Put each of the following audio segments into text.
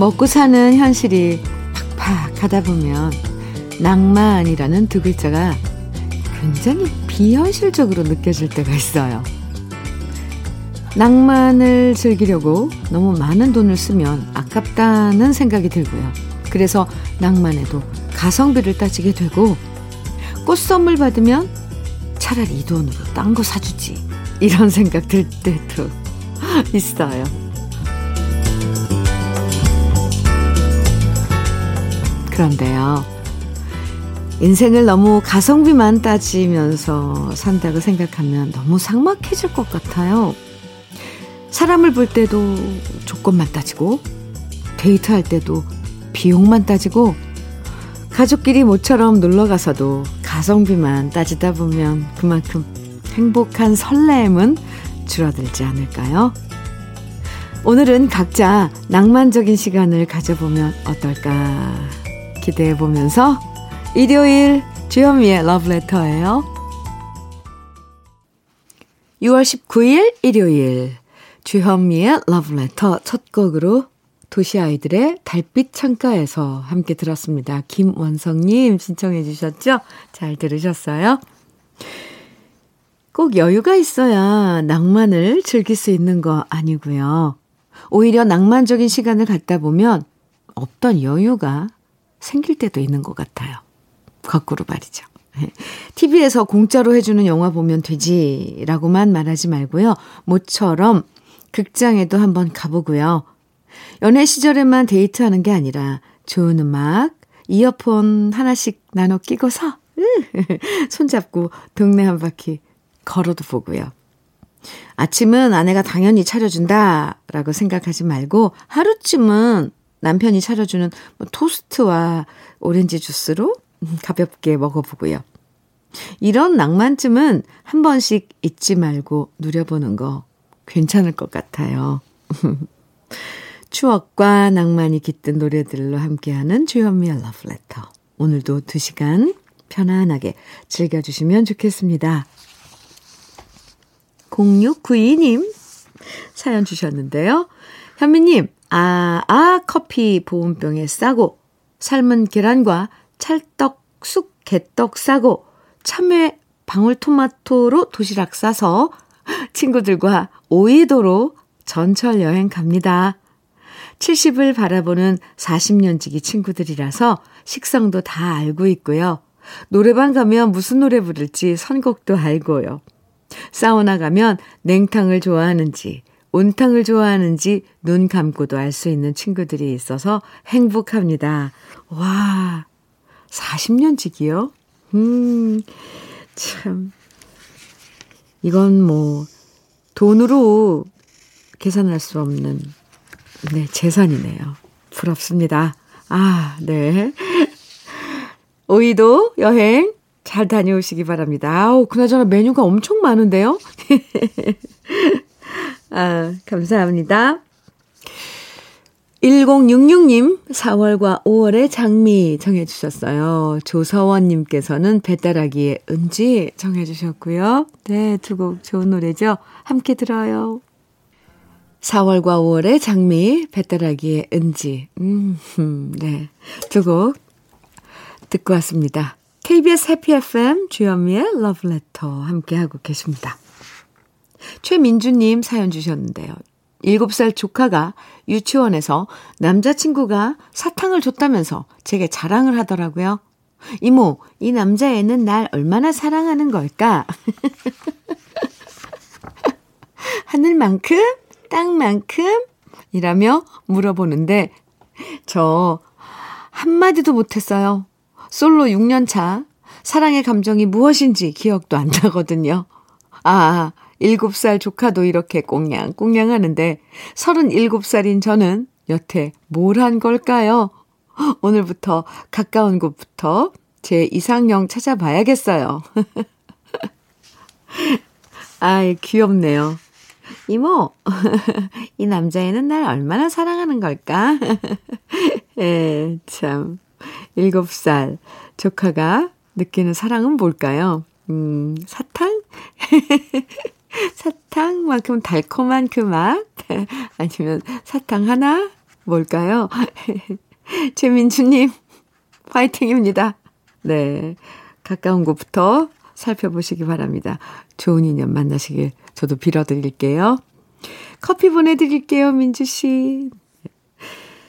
먹고 사는 현실이 팍팍 하다 보면 낭만이라는 두 글자가 굉장히 비현실적으로 느껴질 때가 있어요. 낭만을 즐기려고 너무 많은 돈을 쓰면 아깝다는 생각이 들고요. 그래서 낭만에도 가성비를 따지게 되고 꽃 선물 받으면 차라리 이 돈으로 딴 거 사주지. 이런 생각 들 때도 있어요. 그런데요. 인생을 너무 가성비만 따지면서 산다고 생각하면 너무 삭막해질 것 같아요. 사람을 볼 때도 조건만 따지고, 데이트할 때도 비용만 따지고, 가족끼리 모처럼 놀러 가서도 가성비만 따지다 보면 그만큼 행복한 설렘은 줄어들지 않을까요? 오늘은 각자 낭만적인 시간을 가져보면 어떨까 기대해 보면서 일요일 주현미의 러브레터예요. 6월 19일 일요일 주현미의 러브레터 첫 곡으로 도시 아이들의 달빛 창가에서 함께 들었습니다. 김원성님 신청해 주셨죠? 잘 들으셨어요? 꼭 여유가 있어야 낭만을 즐길 수 있는 거 아니고요. 오히려 낭만적인 시간을 갖다 보면 없던 여유가 생길 때도 있는 것 같아요. 거꾸로 말이죠. TV에서 공짜로 해주는 영화 보면 되지라고만 말하지 말고요. 모처럼 극장에도 한번 가보고요. 연애 시절에만 데이트하는 게 아니라 좋은 음악, 이어폰 하나씩 나눠 끼고서 손잡고 동네 한 바퀴 걸어도 보고요. 아침은 아내가 당연히 차려준다 라고 생각하지 말고 하루쯤은 남편이 차려주는 뭐 토스트와 오렌지 주스로 가볍게 먹어보고요. 이런 낭만쯤은 한 번씩 잊지 말고 누려보는 거 괜찮을 것 같아요. 추억과 낭만이 깃든 노래들로 함께하는 주현미의 러브레터. 오늘도 2시간 편안하게 즐겨주시면 좋겠습니다. 0692님 사연 주셨는데요. 현미님, 아, 아, 커피 보온병에 싸고, 삶은 계란과 찰떡, 쑥, 개떡 싸고, 참외, 방울토마토로 도시락 싸서 친구들과 오이도로 전철 여행 갑니다. 70을 바라보는 40년 지기 친구들이라서 식성도 다 알고 있고요. 노래방 가면 무슨 노래 부를지 선곡도 알고요. 사우나 가면 냉탕을 좋아하는지, 온탕을 좋아하는지 눈 감고도 알 수 있는 친구들이 있어서 행복합니다. 와, 40년 지기요? 음, 참. 이건 뭐, 돈으로 계산할 수 없는, 네, 재산이네요. 부럽습니다. 아, 네. 오이도 여행 잘 다녀오시기 바랍니다. 아우, 그나저나 메뉴가 엄청 많은데요? 아, 감사합니다. 1066님, 4월과 5월의 장미 정해주셨어요. 조서원님께서는 배따라기의 은지 정해주셨고요. 네, 두 곡 좋은 노래죠? 함께 들어요. 4월과 5월의 장미, 배따라기의 은지. 음, 네. 두 곡 듣고 왔습니다. KBS 해피 FM 주현미의 러브레터 함께하고 계십니다. 최민주님 사연 주셨는데요. 7살 조카가 유치원에서 남자친구가 사탕을 줬다면서 제게 자랑을 하더라고요. 이모, 이 남자애는 날 얼마나 사랑하는 걸까? 하늘만큼? 땅만큼? 이라며 물어보는데, 저 한마디도 못했어요. 솔로 6년 차. 사랑의 감정이 무엇인지 기억도 안 나거든요. 아, 7살 조카도 이렇게 꽁냥꽁냥 하는데 37살인 저는 여태 뭘 한 걸까요? 오늘부터 가까운 곳부터 제 이상형 찾아봐야겠어요. 아이, 귀엽네요. 이모, 이 남자애는 날 얼마나 사랑하는 걸까? 예, 참. 7살 조카가 느끼는 사랑은 뭘까요? 음, 사탕? 사탕만큼 달콤한 그 맛? 아니면 사탕 하나? 뭘까요? 최민주님, 파이팅입니다. 네. 가까운 곳부터 살펴보시기 바랍니다. 좋은 인연 만나시길 저도 빌어드릴게요. 커피 보내드릴게요, 민주씨.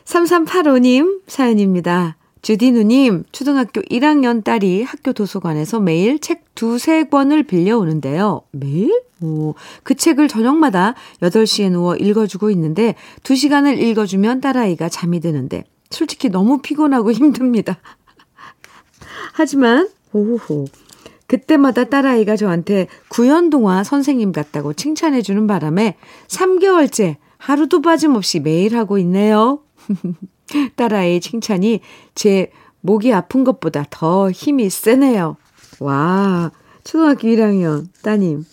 3385님 사연입니다. 주디누님, 초등학교 1학년 딸이 학교 도서관에서 매일 책 두세 권을 빌려오는데요. 매일? 오, 그 책을 저녁마다 8시에 누워 읽어주고 있는데 2시간을 읽어주면 딸아이가 잠이 드는데 솔직히 너무 피곤하고 힘듭니다. 하지만, 오호. 그때마다 딸아이가 저한테 구연동화 선생님 같다고 칭찬해주는 바람에 3개월째 하루도 빠짐없이 매일 하고 있네요. 딸아이의 칭찬이 제 목이 아픈 것보다 더 힘이 세네요. 와, 초등학교 1학년 따님.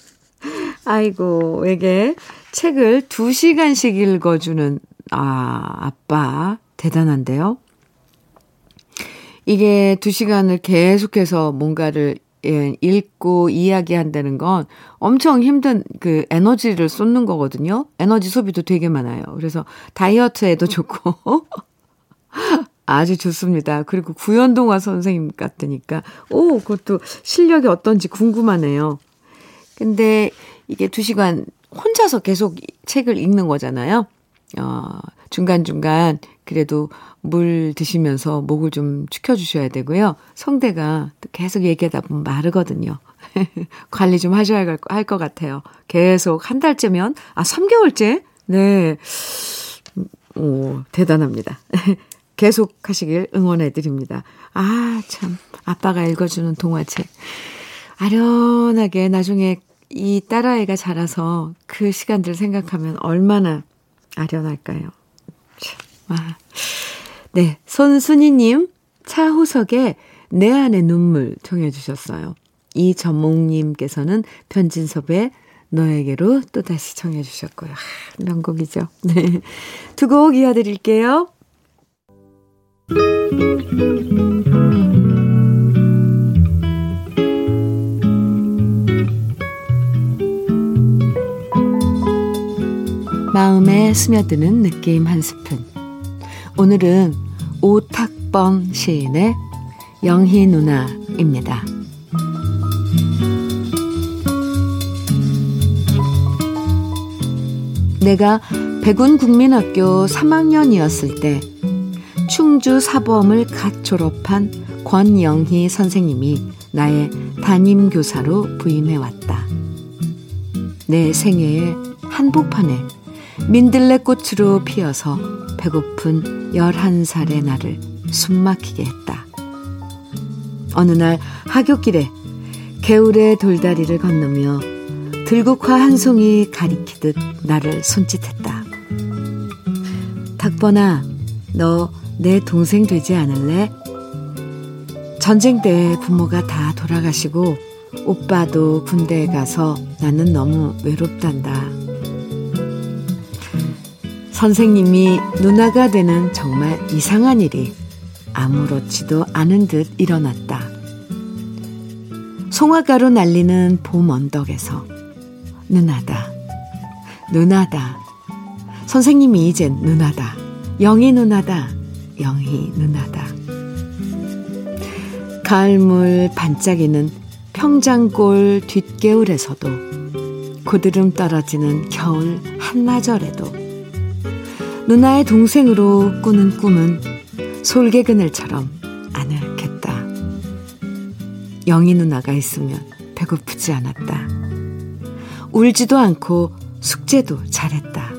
아이고, 에게 책을 2시간씩 읽어주는, 아, 아빠. 대단한데요? 이게 2시간을 계속해서 뭔가를 예, 읽고 이야기한다는 건 엄청 힘든 그 에너지를 쏟는 거거든요. 에너지 소비도 되게 많아요. 그래서 다이어트에도 좋고 아주 좋습니다. 그리고 구연동화 선생님 같으니까 오 그것도 실력이 어떤지 궁금하네요. 근데 이게 두 시간 혼자서 계속 책을 읽는 거잖아요. 어, 중간중간 그래도 물 드시면서 목을 좀 축혀주셔야 되고요. 성대가 계속 얘기하다 보면 마르거든요. 관리 좀 하셔야 할 것 같아요. 계속 한 달째면, 아, 3개월째? 네. 오, 대단합니다. 계속 하시길 응원해 드립니다. 아, 참. 아빠가 읽어주는 동화책. 아련하게 나중에 이 딸아이가 자라서 그 시간들 생각하면 얼마나 아련할까요? 참. 아. 네, 손순이님, 차호석의 내 안의 눈물 청해주셨어요. 이전목님께서는 변진섭의 너에게로 또다시 청해주셨고요. 아, 명곡이죠. 네. 두 곡 이어드릴게요. 마음에 스며드는 느낌 한 스푼. 오늘은 오탁범 시인의 영희 누나입니다. 내가 백운 국민학교 3학년이었을 때 충주 사범을 갓 졸업한 권영희 선생님이 나의 담임 교사로 부임해 왔다. 내 생애의 한복판에 민들레꽃으로 피어서 배고픈 11살의 나를 숨막히게 했다. 어느 날 하굣길에 개울의 돌다리를 건너며 들국화 한 송이 가리키듯 나를 손짓했다. 탁번아, 너 내 동생 되지 않을래? 전쟁 때 부모가 다 돌아가시고 오빠도 군대에 가서 나는 너무 외롭단다. 선생님이 누나가 되는 정말 이상한 일이 아무렇지도 않은 듯 일어났다. 송화가로 날리는 봄 언덕에서 누나다, 누나다. 선생님이 이젠 누나다. 영희 누나다, 영희 누나다. 가을물 반짝이는 평장골 뒷개울에서도 고드름 떨어지는 겨울 한나절에도 누나의 동생으로 꾸는 꿈은 솔개 그늘처럼 아늑했다. 영희 누나가 있으면 배고프지 않았다. 울지도 않고 숙제도 잘했다.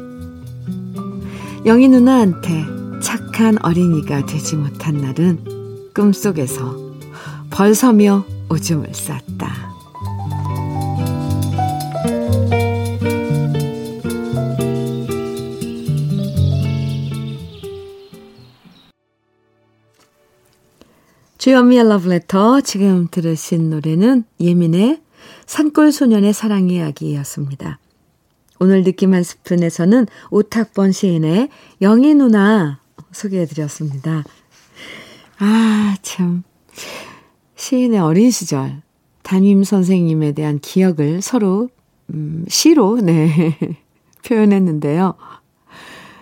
영희 누나한테 착한 어린이가 되지 못한 날은 꿈속에서 벌서며 오줌을 쌌다. 주현미의 러브레터 지금 들으신 노래는 예민의 산골 소년의 사랑 이야기였습니다. 오늘 느낌 한 스푼에서는 오탁번 시인의 영희 누나 소개해드렸습니다. 아, 참. 시인의 어린 시절, 담임 선생님에 대한 기억을 서로, 음, 시로, 네, 표현했는데요.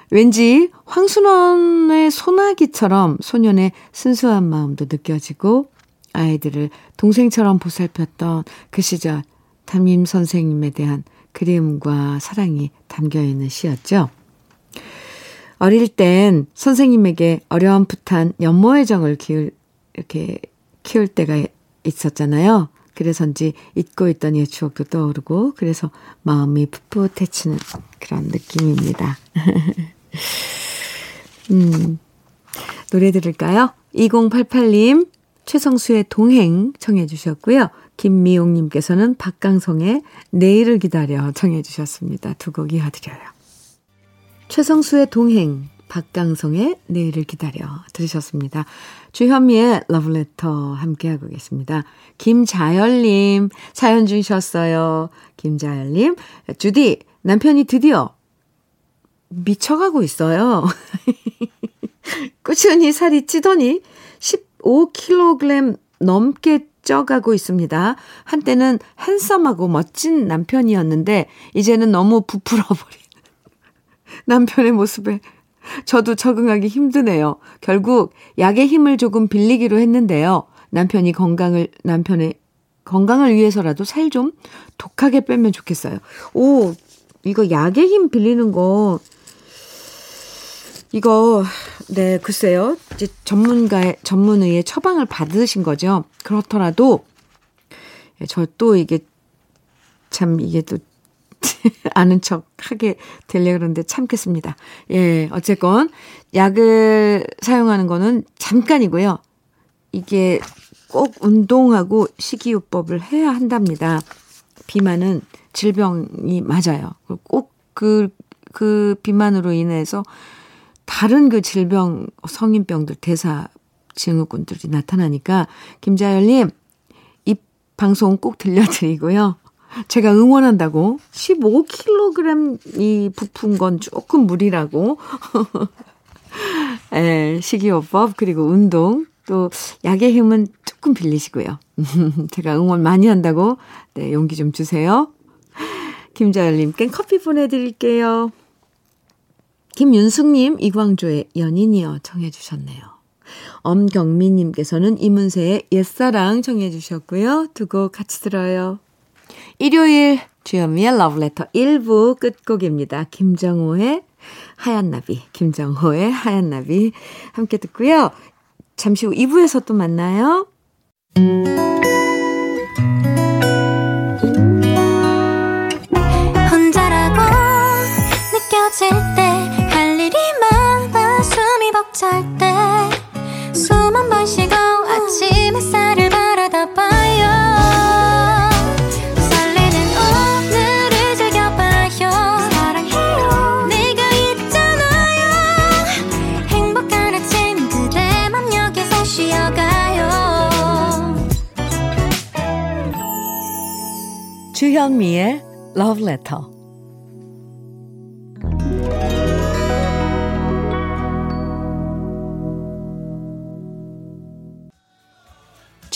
왠지 황순원의 소나기처럼 소년의 순수한 마음도 느껴지고 아이들을 동생처럼 보살폈던 그 시절 담임 선생님에 대한 그리움과 사랑이 담겨 있는 시였죠. 어릴 땐 선생님에게 어려움풋한 연모의 정을 키울, 이렇게 키울 때가 있었잖아요. 그래서인지 잊고 있던 옛 추억도 떠오르고, 그래서 마음이 풋풋해지는 그런 느낌입니다. 음, 노래 들을까요? 2088님, 최성수의 동행 청해 주셨고요. 김미용님께서는 박강성의 내일을 기다려 청해 주셨습니다. 두 곡 이어드려요. 최성수의 동행, 박강성의 내일을 기다려 들으셨습니다. 주현미의 러브레터 함께하고 계십니다. 김자열님 사연 주셨어요. 김자열님, 주디 남편이 드디어 미쳐가고 있어요. 꾸준히 살이 찌더니 15kg 넘게 쪄가고 있습니다. 한때는 핸섬하고 멋진 남편이었는데 이제는 너무 부풀어버린 남편의 모습에 저도 적응하기 힘드네요. 결국 약의 힘을 조금 빌리기로 했는데요. 남편이 건강을 남편의 건강을 위해서라도 살 좀 독하게 빼면 좋겠어요. 오, 이거 약의 힘 빌리는 거 이거 네, 글쎄요. 이제 전문가의 전문의의 처방을 받으신 거죠. 그렇더라도 예, 저또 이게 참 이게 또 아는 척 하게 되려 그러는데 참겠습니다. 예, 어쨌건 약을 사용하는 거는 잠깐이고요. 이게 꼭 운동하고 식이요법을 해야 한답니다. 비만은 질병이 맞아요. 꼭 그, 그 비만으로 인해서 다른 그 질병, 성인병들, 대사 증후군들이 나타나니까, 김자열님, 이 방송 꼭 들려드리고요. 제가 응원한다고 15kg이 부푼 건 조금 무리라고. 에, 식이요법, 그리고 운동, 또 약의 힘은 조금 빌리시고요. 제가 응원 많이 한다고, 네, 용기 좀 주세요. 김자열님께 커피 보내드릴게요. 김윤숙님, 이광조의 연인이여 청해 주셨네요. 엄경민님께서는 이문세의 옛사랑 청해 주셨고요. 두 곡 같이 들어요. 일요일 주현미의 러브레터 1부 끝곡입니다. 김정호의 하얀 나비, 김정호의 하얀 나비 함께 듣고요. 잠시 후 2부에서 또 만나요. 혼자라고 느껴질 때 벅찰 때숨 한 번 쉬고 주현미의 Love Letter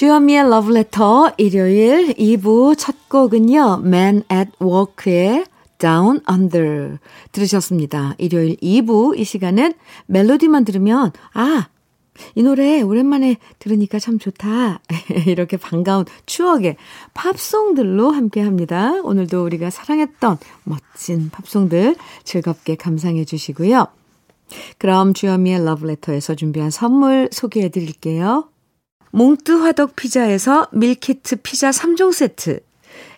주현미의 러브레터 일요일 2부 첫 곡은요. Man at Work의 Down Under 들으셨습니다. 일요일 2부 이 시간은 멜로디만 들으면 아, 이 노래 오랜만에 들으니까 참 좋다. 이렇게 반가운 추억의 팝송들로 함께 합니다. 오늘도 우리가 사랑했던 멋진 팝송들 즐겁게 감상해 주시고요. 그럼 주현미의 러브레터에서 준비한 선물 소개해 드릴게요. 몽뜨 화덕 피자에서 밀키트 피자 3종 세트,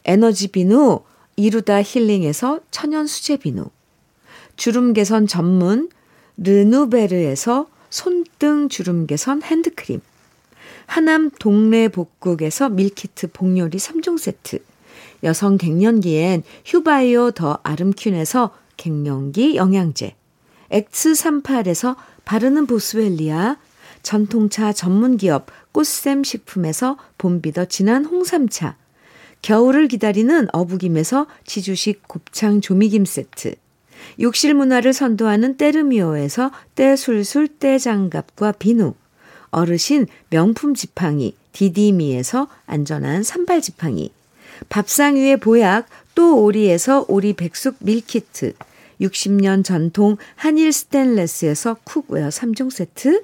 에너지 비누 이루다 힐링에서 천연 수제 비누, 주름 개선 전문 르누베르에서 손등 주름 개선 핸드크림, 하남 동네 복국에서 밀키트 복요리 3종 세트, 여성 갱년기엔 휴바이오 더 아름퀸에서 갱년기 영양제, 엑스38에서 바르는 보스웰리아, 전통차 전문기업 꽃샘 식품에서 봄비더 진한 홍삼차, 겨울을 기다리는 어부김에서 지주식 곱창 조미김 세트, 욕실 문화를 선도하는 때르미오에서 때술술 때장갑과 비누, 어르신 명품 지팡이 디디미에서 안전한 세발 지팡이, 밥상 위의 보약 또 오리에서 오리 백숙 밀키트, 60년 전통 한일 스텐레스에서 쿡웨어 3종 세트,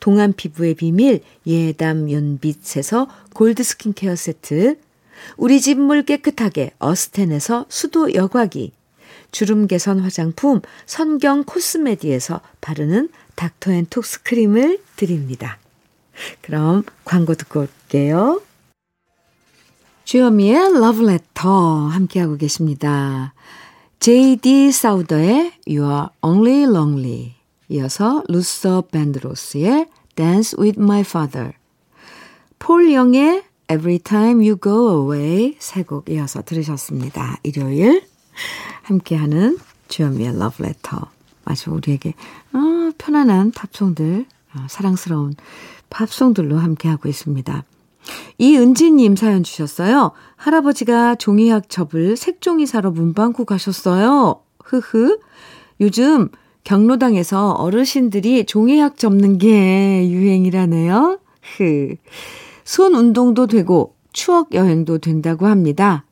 동안 피부의 비밀 예담 윤빛에서 골드 스킨케어 세트, 우리 집 물 깨끗하게 어스텐에서 수도 여과기, 주름 개선 화장품 선경 코스메디에서 바르는 닥터앤톡스 크림을 드립니다. 그럼 광고 듣고 올게요. 주여미의 러브레터 함께하고 계십니다. J.D. 사우더의 You are only lonely 이어서 루서 밴드로스의 Dance with my father 폴 영의 Every time you go away 세 곡 이어서 들으셨습니다. 일요일 함께하는 주현미의 러브레터 아주 우리에게 어, 편안한 팝송들 어, 사랑스러운 팝송들로 함께하고 있습니다. 이은지님 사연 주셨어요. 할아버지가 종이학 접을 색종이 사러 문방구 가셨어요. 흐흐. 요즘 경로당에서 어르신들이 종이학 접는 게 유행이라네요. 흐. 손 운동도 되고 추억 여행도 된다고 합니다.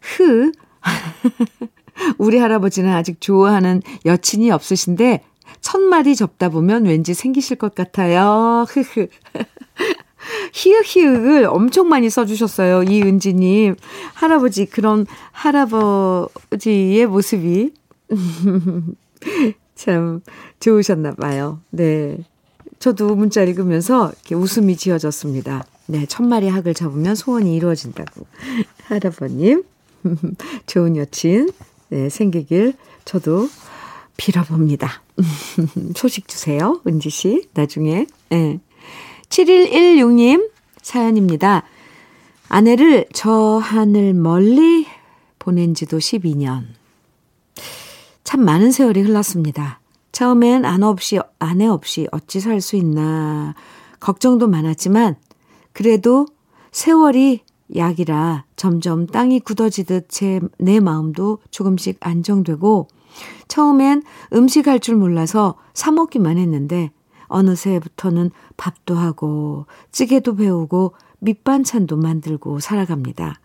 흐. 우리 할아버지는 아직 좋아하는 여친이 없으신데 천 마리 접다 보면 왠지 생기실 것 같아요. 흐흐. 히읗히읗을 엄청 많이 써주셨어요. 이은지님. 할아버지, 그런 할아버지의 모습이 참 좋으셨나 봐요. 네. 저도 문자 읽으면서 이렇게 웃음이 지어졌습니다. 네, 천마리 학을 잡으면 소원이 이루어진다고. 할아버님, 좋은 여친, 네, 생기길 저도 빌어봅니다. 소식 주세요, 은지 씨. 나중에. 네. 7116님 사연입니다. 아내를 저 하늘 멀리 보낸 지도 12년. 참 많은 세월이 흘렀습니다. 처음엔 아내 없이, 아내 없이 어찌 살 수 있나 걱정도 많았지만 그래도 세월이 약이라 점점 땅이 굳어지듯 제, 내 마음도 조금씩 안정되고 처음엔 음식할 줄 몰라서 사먹기만 했는데 어느새부터는 밥도 하고 찌개도 배우고 밑반찬도 만들고 살아갑니다.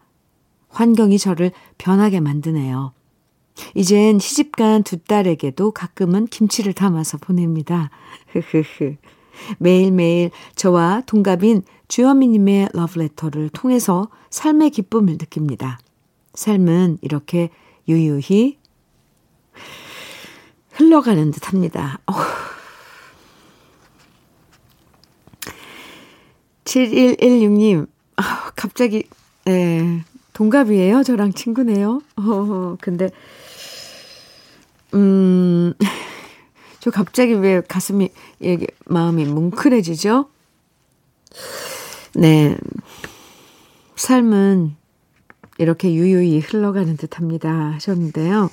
환경이 저를 변하게 만드네요. 이젠 시집간 두 딸에게도 가끔은 김치를 담아서 보냅니다. 흐흐흐. 매일매일 저와 동갑인 주현미님의 러브레터를 통해서 삶의 기쁨을 느낍니다. 삶은 이렇게 유유히 흘러가는 듯 합니다. 어, 7116님, 아, 갑자기, 네, 동갑이에요? 저랑 친구네요? 어, 근데, 음, 저 갑자기 왜 가슴이, 이게, 마음이 뭉클해지죠? 네. 삶은 이렇게 유유히 흘러가는 듯 합니다. 하셨는데요.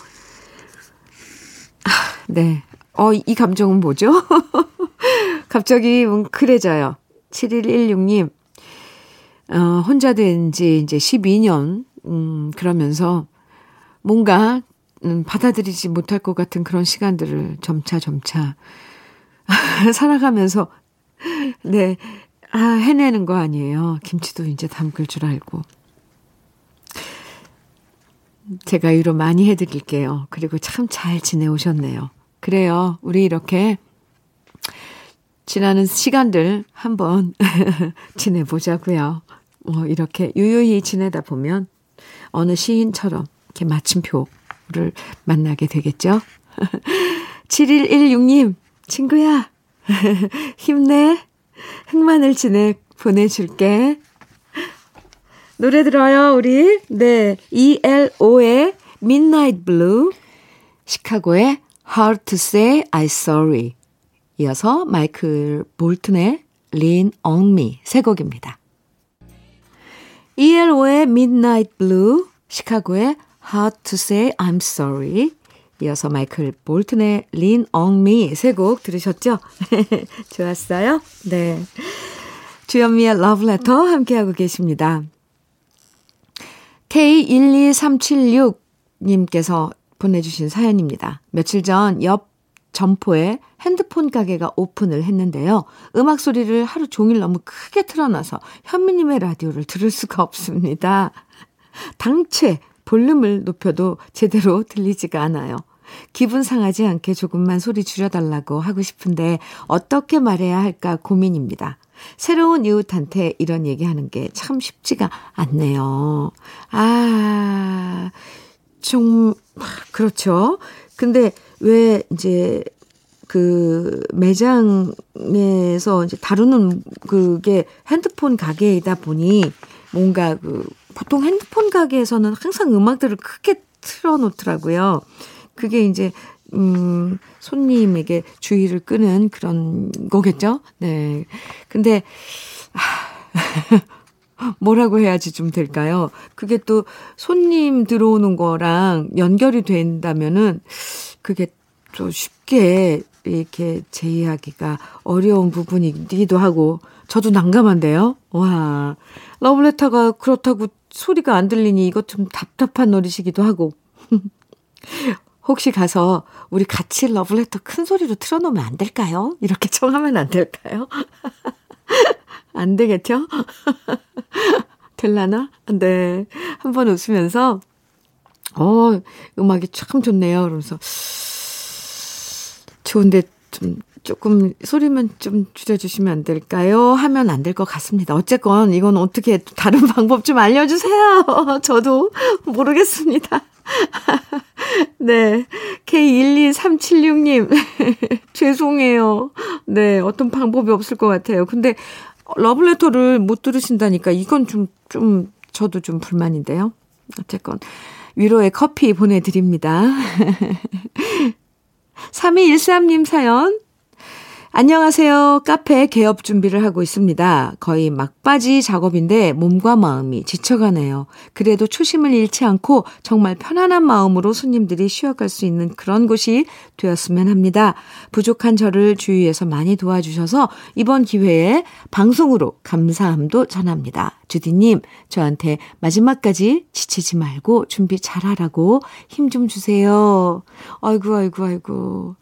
아, 네. 어, 이 감정은 뭐죠? 갑자기 뭉클해져요. 7116님, 어, 혼자 된 지 이제 12년, 음, 그러면서 뭔가, 음, 받아들이지 못할 것 같은 그런 시간들을 점차 점차 살아가면서, 네, 아, 해내는 거 아니에요. 김치도 이제 담글 줄 알고. 제가 위로 많이 해드릴게요. 그리고 참 잘 지내오셨네요. 그래요. 우리 이렇게 지나는 시간들 한번 지내보자고요. 뭐 이렇게 유유히 지내다 보면 어느 시인처럼 이렇게 마침표 를 만나게 되겠죠. 7116님, 친구야, 힘내. 흑마늘 진액 보내줄게. 노래 들어요, 우리. 네. ELO의 Midnight Blue, 시카고의 Hard to Say I'm Sorry. 이어서 마이클 볼튼의 Lean on Me 세 곡입니다. ELO의 Midnight Blue, 시카고의 Hard to Say I'm Sorry, 이어서 마이클 볼튼의 Lean on Me 세 곡 들으셨죠? 좋았어요? 네. 주현미의 Love Letter 함께하고 계십니다. K12376님께서 보내주신 사연입니다. 며칠 전 옆 점포에 핸드폰 가게가 오픈을 했는데요. 음악 소리를 하루 종일 너무 크게 틀어놔서 현미님의 라디오를 들을 수가 없습니다. 당최 볼륨을 높여도 제대로 들리지가 않아요. 기분 상하지 않게 조금만 소리 줄여달라고 하고 싶은데 어떻게 말해야 할까 고민입니다. 새로운 이웃한테 이런 얘기하는 게 참 쉽지가 않네요. 아, 좀, 그렇죠. 근데 왜 이제 그 매장에서 이제 다루는 그게 핸드폰 가게이다 보니 뭔가 그 보통 핸드폰 가게에서는 항상 음악들을 크게 틀어 놓더라고요. 그게 이제 음, 손님에게 주의를 끄는 그런 거겠죠? 네. 근데, 아, 뭐라고 해야지 좀 될까요? 그게 또 손님 들어오는 거랑 연결이 된다면은 그게 또 쉽게 이렇게 제의하기가 어려운 부분이기도 하고, 저도 난감한데요? 와. 러브레터가 그렇다고 소리가 안 들리니 이것 좀 답답한 노릇이기도 하고. 혹시 가서 우리 같이 러브레터 큰 소리로 틀어놓으면 안 될까요? 이렇게 청하면 안 될까요? 안 되겠죠? 될라나? 네. 한번 웃으면서, 어, 음악이 참 좋네요. 그러면서, 좋은데 좀 조금 소리만 좀 줄여주시면 안 될까요? 하면 안 될 것 같습니다. 어쨌건 이건 어떻게 다른 방법 좀 알려주세요. 저도 모르겠습니다. 네. K12376님. 죄송해요. 네. 어떤 방법이 없을 것 같아요. 근데 러블레터를 못 들으신다니까 이건 좀, 좀, 저도 좀 불만인데요. 어쨌건 위로의 커피 보내드립니다. 3213님 사연 안녕하세요. 카페 개업 준비를 하고 있습니다. 거의 막바지 작업인데 몸과 마음이 지쳐가네요. 그래도 초심을 잃지 않고 정말 편안한 마음으로 손님들이 쉬어갈 수 있는 그런 곳이 되었으면 합니다. 부족한 저를 주위에서 많이 도와주셔서 이번 기회에 방송으로 감사함도 전합니다. 주디님, 저한테 마지막까지 지치지 말고 준비 잘하라고 힘 좀 주세요. 아이고, 아이고, 아이고.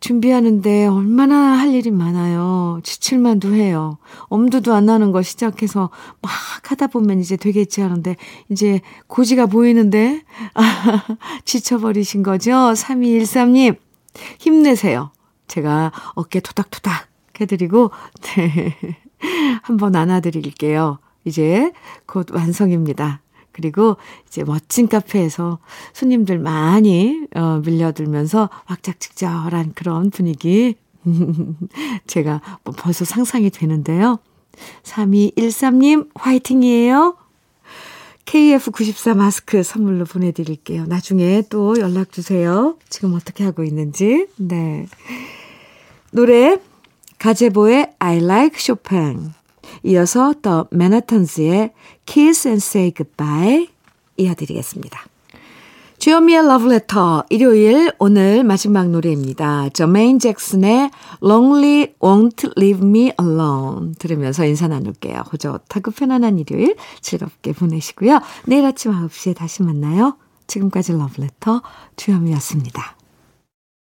준비하는데 얼마나 할 일이 많아요. 지칠만도 해요. 엄두도 안 나는 거 시작해서 막 하다 보면 이제 되겠지 하는데 이제 고지가 보이는데 아, 지쳐버리신 거죠? 3213님 힘내세요. 제가 어깨 토닥토닥 해드리고 네. 한번 안아드릴게요. 이제 곧 완성입니다. 그리고 이제 멋진 카페에서 손님들 많이 어, 밀려들면서 확짝직절한 그런 분위기 제가 뭐 벌써 상상이 되는데요. 3213님 화이팅이에요. KF94 마스크 선물로 보내드릴게요. 나중에 또 연락 주세요. 지금 어떻게 하고 있는지. 네. 노래 가제보의 I like Chopin. 이어서 더 맨하탄스의 Kiss and Say Goodbye 이어드리겠습니다. 주현미의 러브레터 일요일 오늘 마지막 노래입니다. 저메인 잭슨의 Lonely Won't Leave Me Alone 들으면서 인사 나눌게요. 호젓하고 편안한 일요일 즐겁게 보내시고요. 내일 아침 9시에 다시 만나요. 지금까지 러브레터 주현미였습니다.